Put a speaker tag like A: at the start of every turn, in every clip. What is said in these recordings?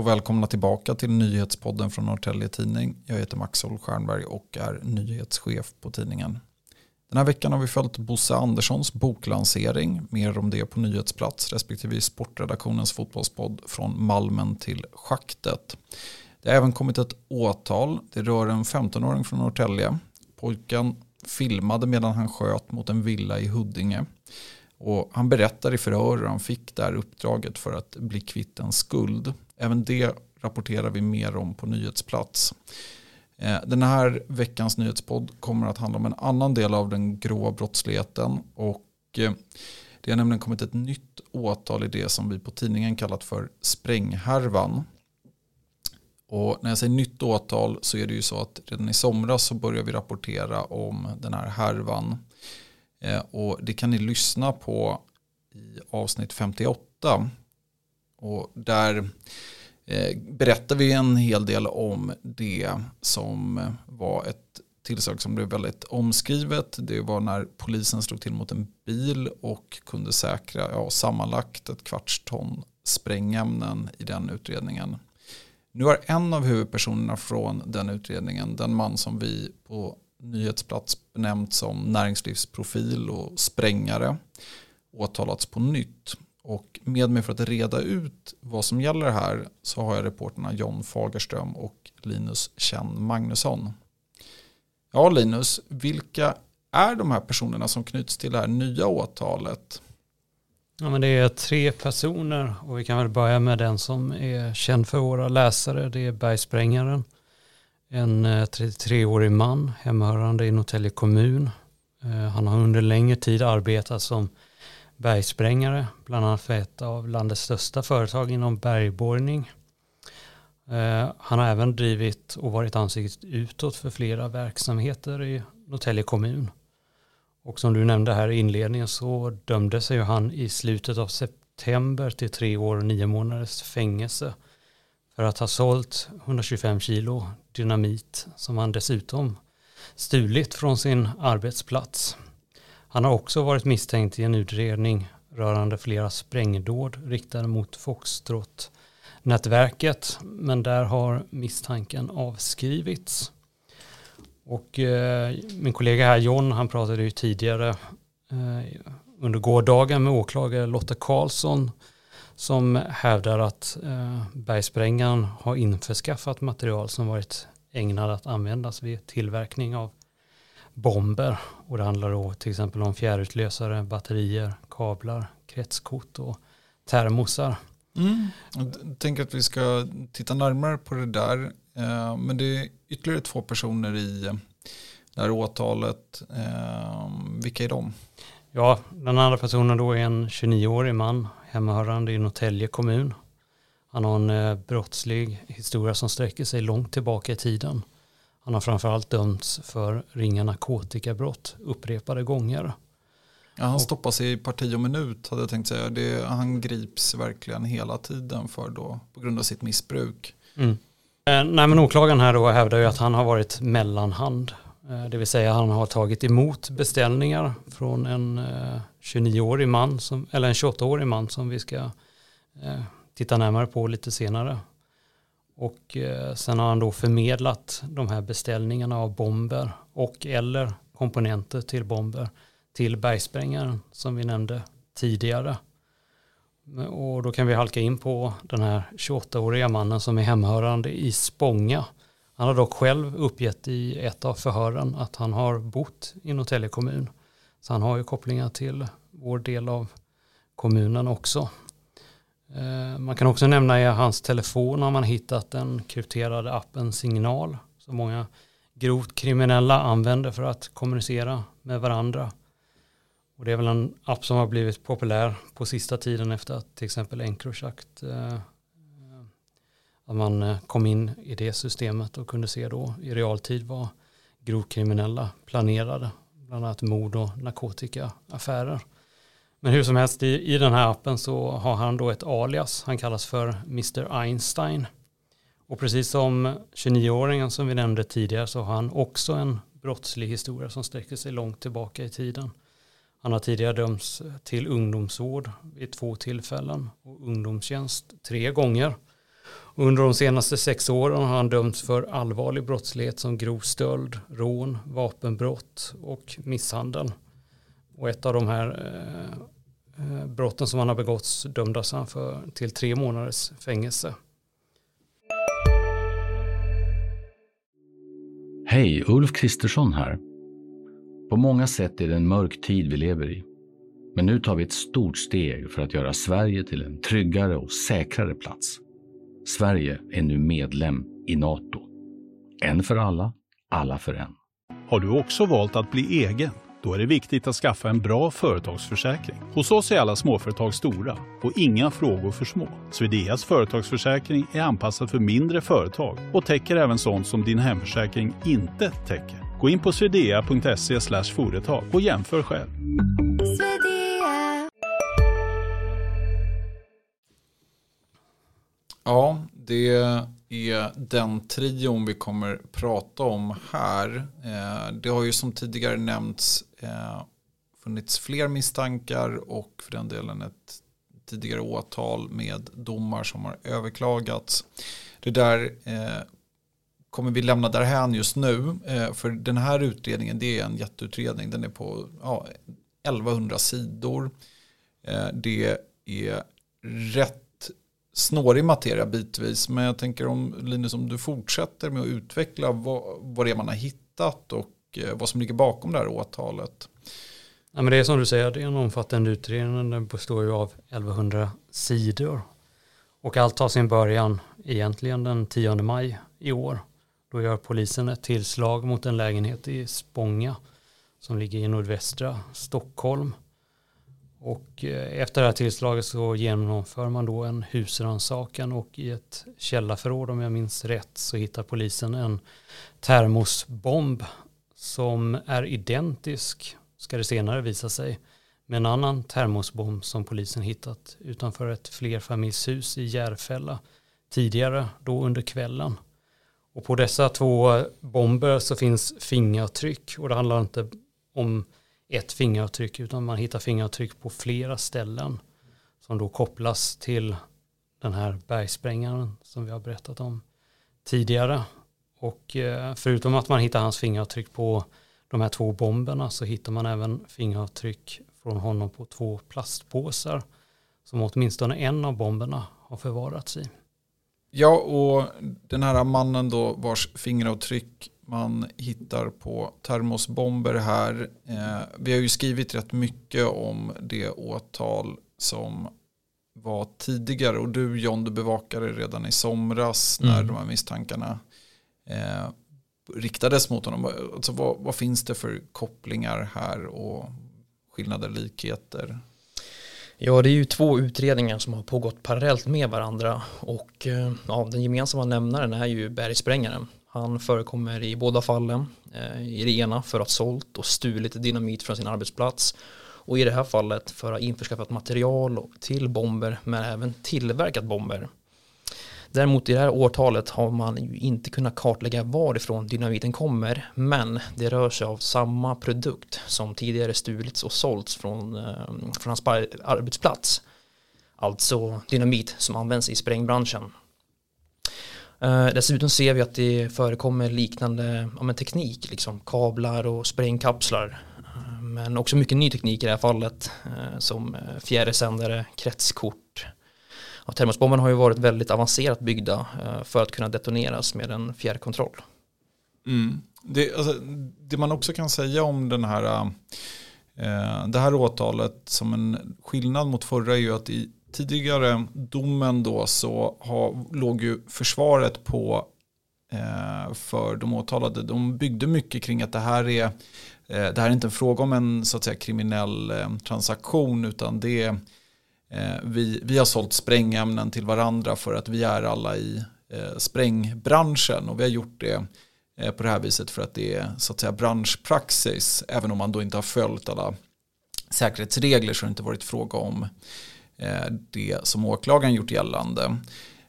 A: Och välkomna tillbaka till nyhetspodden från Norrtälje Tidning. Jag heter Max Stjernberg och är nyhetschef på tidningen. Den här veckan har vi följt Bosse Anderssons boklansering. Mer om det på nyhetsplats respektive i sportredaktionens fotbollspodd Från Malmen till schaktet. Det har även kommit ett åtal. Det rör en 15-åring från Norrtälje. Pojken filmade medan han sköt mot en villa i Huddinge. Och han berättar i förhör hur han fick det här uppdraget för att bli kvitt en skuld. Även det rapporterar vi mer om på nyhetsplats. Eh, den här veckans nyhetspodd kommer att handla om en annan del av den grå brottsligheten. Och eh, det har nämligen kommit ett nytt åtal i det som vi på tidningen kallat för spränghärvan. Och när jag säger nytt åtal så är det ju så att redan i somras så började vi rapportera om den här härvan. Eh, och det kan ni lyssna på i avsnitt 58. Och där eh, berättar vi en hel del om det som var ett tillslag som blev väldigt omskrivet. Det var när polisen slog till mot en bil och kunde säkra ja, sammanlagt ett kvarts ton sprängämnen i den utredningen. Nu har en av huvudpersonerna från den utredningen, den man som vi på nyhetsplats benämnt som näringslivsprofil och sprängare åtalats på nytt. Och med mig för att reda ut vad som gäller här så har jag reporterna John Fagerström och Linus Känn Magnusson. Ja Linus, vilka är de här personerna som knyts till det här nya åtalet?
B: Ja, men det är tre personer och vi kan väl börja med den som är känd för våra läsare. Det är bergsprängaren. En eh, 33-årig man hemhörande i Norrtälje kommun. Eh, han har under längre tid arbetat som bergsprängare, bland annat för ett av landets största företag inom bergborrning. Eh, han har även drivit och varit ansiktet utåt för flera verksamheter i Norrtälje kommun. Och som du nämnde här i inledningen så dömde sig han i slutet av september till tre år och nio månaders fängelse för att ha sålt 125 kilo dynamit som han dessutom stulit från sin arbetsplats. Han har också varit misstänkt i en utredning rörande flera sprängdåd riktade mot Foxtrot-nätverket men där har misstanken avskrivits. Och eh, min kollega här John, han pratade ju tidigare eh, under gårdagen med åklagare Lotta Karlsson som hävdar att eh, bergsprängaren har införskaffat material som varit ägnad att användas vid tillverkning av bomber. Och det handlar då till exempel om fjärrutlösare, batterier, kablar, kretskort och termosar.
A: Mm. Jag tänker att vi ska titta närmare på det där. Eh, men det är ytterligare två personer i det här åtalet. Eh, vilka är de?
B: Ja, den andra personen då är en 29-årig man hemmahörande i Norrtälje kommun. Han har en eh, brottslig historia som sträcker sig långt tillbaka i tiden. Han har framförallt dömts för ringa narkotikabrott upprepade gånger.
A: Ja, han stoppas i parti och minut hade jag tänkt säga. Det, han grips verkligen hela tiden för då, på grund av sitt missbruk.
B: Mm. Eh, nej men åklagaren här då hävdar ju att han har varit mellanhand. Eh, det vill säga han har tagit emot beställningar från en eh, 29-årig man, som, eller en 28-årig man som vi ska eh, titta närmare på lite senare. Och eh, sen har han då förmedlat de här beställningarna av bomber och eller komponenter till bomber till bergsprängaren som vi nämnde tidigare. Och då kan vi halka in på den här 28-åriga mannen som är hemhörande i Spånga. Han har dock själv uppgett i ett av förhören att han har bott i Norrtälje kommun. Så han har ju kopplingar till vår del av kommunen också. Eh, man kan också nämna i hans telefon har man hittat den krypterade appen Signal som många grovt kriminella använder för att kommunicera med varandra. Och det är väl en app som har blivit populär på sista tiden efter att till exempel Encrochat eh, att man eh, kom in i det systemet och kunde se då i realtid vad grovkriminella planerade, bland annat mord och narkotikaaffärer. Men hur som helst, i, i den här appen så har han då ett alias. Han kallas för Mr Einstein. Och precis som 29-åringen som vi nämnde tidigare så har han också en brottslig historia som sträcker sig långt tillbaka i tiden. Han har tidigare dömts till ungdomsvård vid två tillfällen och ungdomstjänst tre gånger. Under de senaste sex åren har han dömts för allvarlig brottslighet som grov stöld, rån, vapenbrott och misshandel. Och ett av de här eh, brotten som han har begått dömdes han för till tre månaders fängelse.
C: Hej, Ulf Kristersson här. På många sätt är det en mörk tid vi lever i. Men nu tar vi ett stort steg för att göra Sverige till en tryggare och säkrare plats. Sverige är nu medlem i Nato. En för alla, alla för en.
D: Har du också valt att bli egen? Då är det viktigt att skaffa en bra företagsförsäkring. Hos oss är alla småföretag stora och inga frågor för små. Swedeas företagsförsäkring är anpassad för mindre företag och täcker även sånt som din hemförsäkring inte täcker. Gå in på swedea.se företag och jämför själv.
A: Ja, det är den trion vi kommer prata om här. Eh, det har ju som tidigare nämnts eh, funnits fler misstankar och för den delen ett tidigare åtal med domar som har överklagats. Det där eh, kommer vi lämna därhän just nu. Eh, för den här utredningen det är en jätteutredning. Den är på ja, 1100 sidor. Eh, det är rätt snårig materia bitvis. Men jag tänker om Linus, om du fortsätter med att utveckla vad, vad det är man har hittat och Eh, vad som ligger bakom det här åtalet.
B: Ja, men det är som du säger, det är en omfattande utredning. Den består ju av 1100 sidor. Och allt tar sin början egentligen den 10 maj i år. Då gör polisen ett tillslag mot en lägenhet i Spånga som ligger i nordvästra Stockholm. Och eh, efter det här tillslaget så genomför man då en husrannsakan och i ett källarförråd om jag minns rätt så hittar polisen en termosbomb som är identisk, ska det senare visa sig, med en annan termosbomb som polisen hittat utanför ett flerfamiljshus i Järfälla tidigare, då under kvällen. Och på dessa två bomber så finns fingeravtryck och det handlar inte om ett fingeravtryck utan man hittar fingeravtryck på flera ställen som då kopplas till den här bergsprängaren som vi har berättat om tidigare. Och eh, förutom att man hittar hans fingeravtryck på de här två bomberna så hittar man även fingeravtryck från honom på två plastpåsar som åtminstone en av bomberna har förvarats i.
A: Ja, och den här mannen då vars fingeravtryck man hittar på termosbomber här. Eh, vi har ju skrivit rätt mycket om det åtal som var tidigare och du John, du bevakade redan i somras när mm. de här misstankarna eh, riktades mot honom. Alltså, vad, vad, finns det för kopplingar här och skillnader, likheter?
E: Ja, det är ju två utredningar som har pågått parallellt med varandra och eh, ja, den gemensamma nämnaren är ju bergsprängaren han förekommer i båda fallen. Eh, I det ena för att ha sålt och stulit dynamit från sin arbetsplats. Och i det här fallet för att ha införskaffat material till bomber men även tillverkat bomber. Däremot i det här årtalet har man ju inte kunnat kartlägga varifrån dynamiten kommer men det rör sig av samma produkt som tidigare stulits och sålts från, eh, från hans arbetsplats. Alltså dynamit som används i sprängbranschen. Eh, dessutom ser vi att det förekommer liknande ja, teknik, liksom kablar och sprängkapslar. Eh, men också mycket ny teknik i det här fallet, eh, som fjärrsändare, kretskort. Ja, termosbomberna har ju varit väldigt avancerat byggda eh, för att kunna detoneras med en fjärrkontroll.
A: Mm. Det, alltså, det, man också kan säga om den här, eh, eh, det här åtalet som en skillnad mot förra är ju att i tidigare domen då så har, låg ju försvaret på eh, för de åtalade. De byggde mycket kring att det här är eh, det här är inte en fråga om en så att säga kriminell eh, transaktion utan det är Eh, vi, vi har sålt sprängämnen till varandra för att vi är alla i eh, sprängbranschen och vi har gjort det eh, på det här viset för att det är så att säga branschpraxis även om man då inte har följt alla säkerhetsregler så har det inte varit fråga om det som åklagaren gjort gällande.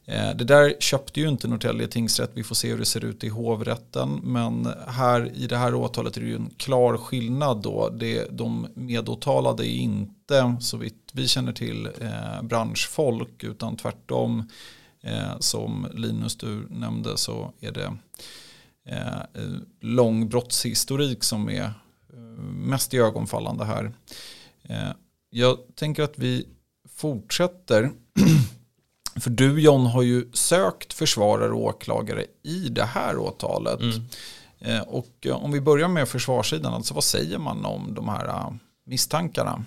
A: Eh, det där köpte ju inte Norrtälje tingsrätt, vi får se hur det ser ut i hovrätten. Men här, i det här åtalet är det ju en klar skillnad då. Det, de medåtalade är inte, så vitt vi känner till, eh, branschfolk utan tvärtom Eh, som Linus du nämnde så är det eh, lång brottshistorik som är eh, mest mest ögonfallande här. Eh, jag tänker att vi fortsätter. För du John har ju sökt försvarare och åklagare i det här åtalet. Mm. Eh, och eh, om vi börjar med försvarssidan, alltså vad säger man om de här eh, misstankarna?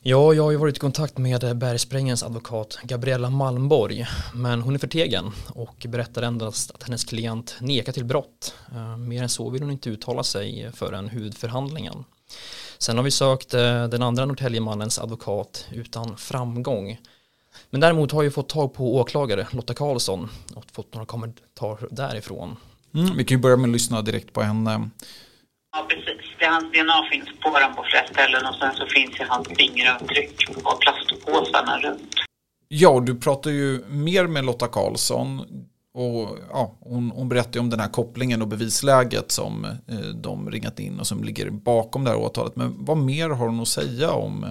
E: Ja, jag har ju varit i kontakt med Bergsprängens advokat Gabriella Malmborg, men hon är förtegen och berättar endast att hennes klient nekar till brott. Mer än så vill hon inte uttala sig förrän huvudförhandlingen. Sen har vi sökt den andra Norrtäljemannens advokat utan framgång. Men däremot har jag fått tag på åklagare Lotta Karlsson och fått några kommentarer därifrån.
A: Mm, vi kan ju börja med att lyssna direkt på henne.
F: Ja, precis. Det, hans DNA finns på den på flera ställen och sen så finns ju hans fingeravtryck på plastpåsarna runt.
A: Ja, du pratar ju mer med Lotta Karlsson och ja, hon, hon berättar om den här kopplingen och bevisläget som eh, de ringat in och som ligger bakom det här åtalet. Men vad mer har hon att säga om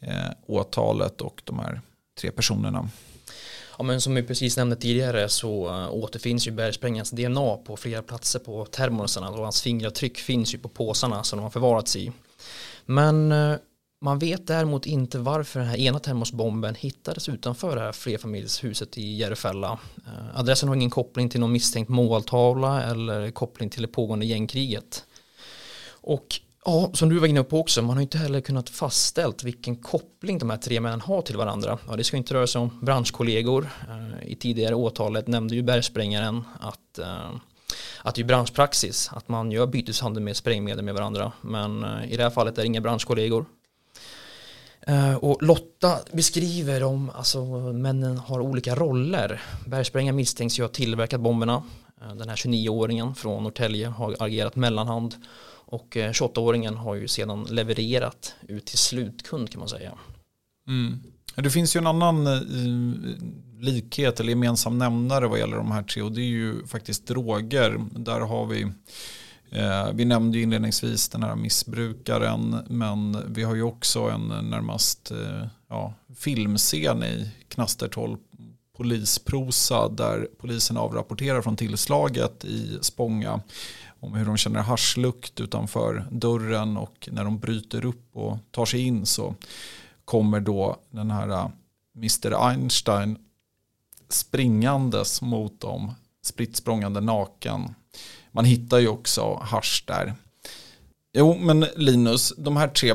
A: eh, åtalet och de här tre personerna?
E: Ja, men som vi precis nämnde tidigare så eh, återfinns ju bergsprängarens DNA på flera platser på termosarna och hans fingeravtryck finns ju på påsarna som de har förvarats i. Men eh, man vet däremot inte varför den här ena termosbomben hittades utanför det här flerfamiljshuset i Järfälla. Eh, adressen har ingen koppling till någon misstänkt måltavla eller koppling till det pågående gängkriget. Och Ja, som du var inne på också, man har inte heller kunnat fastställt vilken koppling de här tre männen har till varandra. Ja, det ska inte röra sig om branschkollegor. Eh, I tidigare åtalet nämnde ju bergsprängaren att, eh, att det är branschpraxis, att man gör byteshandel med sprängmedel med varandra. Men eh, i det här fallet är det inga branschkollegor. Och Lotta beskriver om alltså männen har olika roller. Bergsprängaren misstänks ju ha tillverkat bomberna. Den här 29-åringen från Norrtälje har agerat mellanhand och eh, 28-åringen har ju sedan levererat ut till slutkund kan man säga.
A: Mm. Det finns ju en annan eh, likhet eller gemensam nämnare vad gäller de här tre och det är ju faktiskt droger. Där har vi eh, vi nämnde ju inledningsvis den här missbrukaren men vi har ju också en närmast ja, filmscen i Knastertorp polisprosa där polisen avrapporterar från tillslaget i Spånga om hur de känner haschlukt utanför dörren och när de bryter upp och tar sig in så kommer då den här äh, Mr Einstein springandes mot dem, spritt språngande naken. Man hittar ju också hasch där. Jo, men Linus, de här tre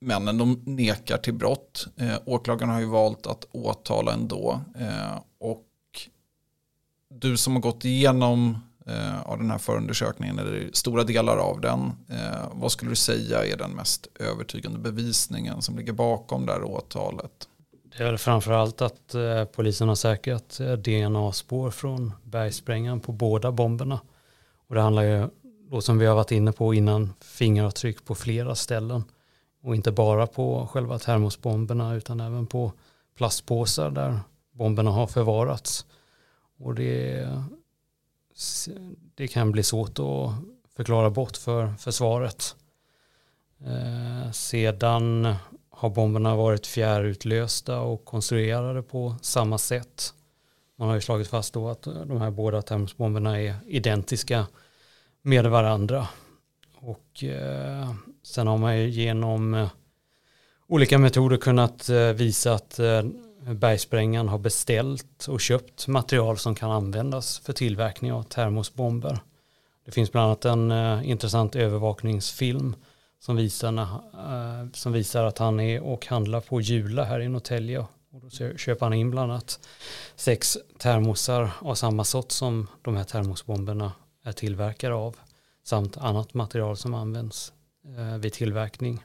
A: männen de nekar till brott. Eh, åklagaren har ju valt att åtala ändå. Eh, och du som har gått igenom Eh, av den här förundersökningen, eller stora delar av den. Eh, vad skulle du säga är den mest övertygande bevisningen som ligger bakom det här åtalet?
B: Det är framförallt att eh, polisen har säkrat DNA-spår från bergsprängaren på båda bomberna. Och det handlar ju, då som vi har varit inne på innan, fingeravtryck på flera ställen. Och inte bara på själva termosbomberna utan även på plastpåsar där bomberna har förvarats. Och det det kan bli svårt att förklara bort för försvaret. Eh, sedan har bomberna varit fjärrutlösta och konstruerade på samma sätt. Man har ju slagit fast då att de här båda termosbomberna är identiska med varandra. Och eh, sen har man ju genom olika metoder kunnat eh, visa att eh, bergsprängaren har beställt och köpt material som kan användas för tillverkning av termosbomber. Det finns bland annat en eh, intressant övervakningsfilm som visar, när, eh, som visar att han är och handlar på Jula här i Norrtälje. Och då köper han in bland annat sex termosar av samma sort som de här termosbomberna är tillverkade av samt annat material som används eh, vid tillverkning.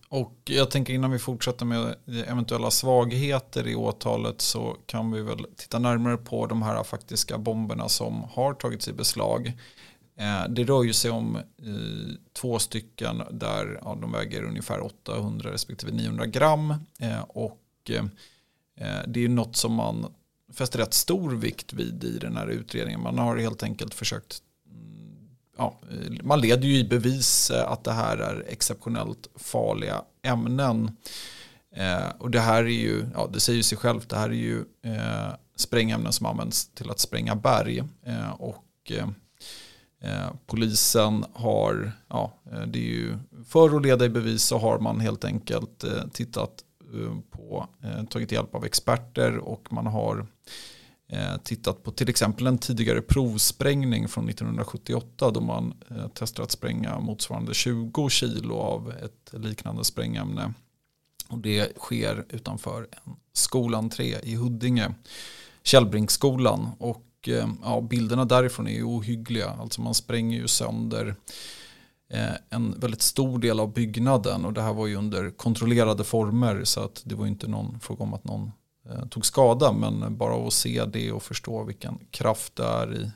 A: Och jag tänker innan vi fortsätter med eventuella svagheter i åtalet så kan vi väl titta närmare på de här faktiska bomberna som har tagits i beslag. Eh, det rör ju sig om eh, två stycken där ja, de väger ungefär 800 respektive 900 gram. Eh, och det är något som man fäster rätt stor vikt vid i den här utredningen. Man har helt enkelt försökt ja, man leder ju i bevis eh, att det här är exceptionellt farliga ämnen. Eh, och det här är ju, ja det säger sig självt, det här är ju eh, sprängämnen som används till att spränga berg. Eh, och eh, eh polisen har, ja eh, det är ju, för att leda i bevis så har man helt enkelt eh, tittat eh, på, tagit hjälp av experter och man har Eh, Eh, tittat på till exempel en tidigare provsprängning från 1978 då man eh, testade att spränga motsvarande 20 kilo av ett liknande sprängämne. Och det sker utanför en skolentré i Huddinge, Källbrinksskolan. Och eh, ja, bilderna därifrån är ju ohyggliga. Alltså man spränger ju sönder en väldigt stor del av byggnaden och det här var ju under kontrollerade former så att det var ju inte någon fråga om att någon Eh, tog skada. Men bara av att se det och förstå vilken kraft det är i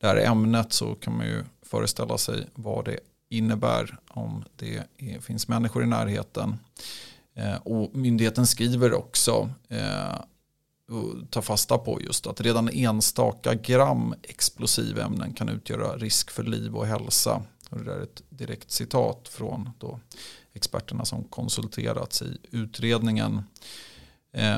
A: det här ämnet så kan man ju föreställa sig vad det innebär om det är, finns människor i närheten. Eh, och myndigheten skriver också eh, och tar fasta på just att redan enstaka gram explosivämnen kan utgöra risk för liv och hälsa. Och det är ett direkt citat från då experterna som konsulterats i utredningen. Eh,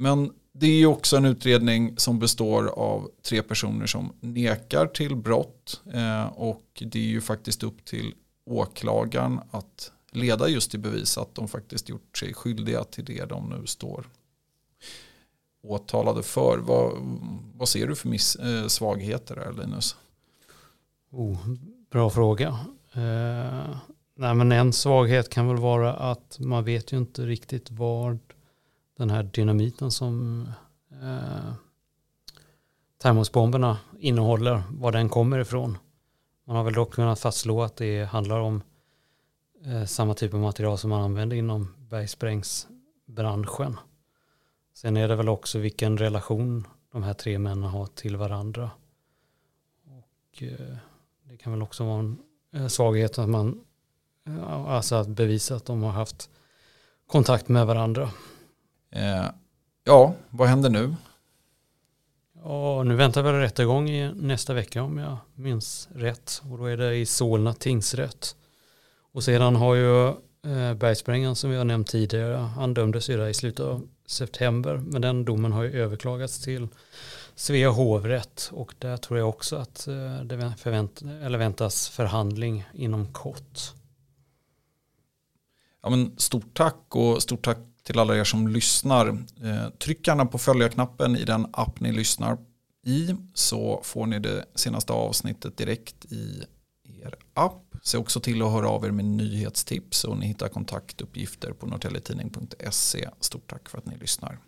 A: men det är också en utredning som består av tre personer som nekar till brott. Eh, och det är ju faktiskt upp till åklagaren att leda just till bevis att de faktiskt gjort sig skyldiga till det de nu står åtalade för. Vad, vad ser du för miss, eh, svagheter här Linus?
B: Oh, bra fråga. Eh, nej, men en svaghet kan väl vara att man vet ju inte riktigt vad den här dynamiten som eh, termosbomberna innehåller, var den kommer ifrån. Man har väl dock kunnat fastslå att det handlar om eh, samma typ av material som man använder inom bergsprängsbranschen. Sen är det väl också vilken relation de här tre männen har till varandra. Och eh, det kan väl också vara en eh, svaghet att man, eh, alltså att bevisa att de har haft kontakt med varandra.
A: Eh, ja, vad händer nu?
B: Ja, nu väntar väl rättegång i nästa vecka om jag minns rätt. Och då är det i Solna tingsrätt. Och sedan har ju eh, bergsprängaren som vi har nämnt tidigare, han dömdes ju där i slutet av september. Men den domen har ju överklagats till Svea hovrätt och där tror jag också att eh, det förvänt, eller väntas förhandling inom kort.
A: Ja, men stort tack och stort tack till alla er som lyssnar. Eh, tryck gärna på följa-knappen i den app ni lyssnar i så får ni det senaste avsnittet direkt i er app. Se också till att höra av er med nyhetstips och ni hittar kontaktuppgifter på norrtäljetidning.se. Stort tack för att ni lyssnar.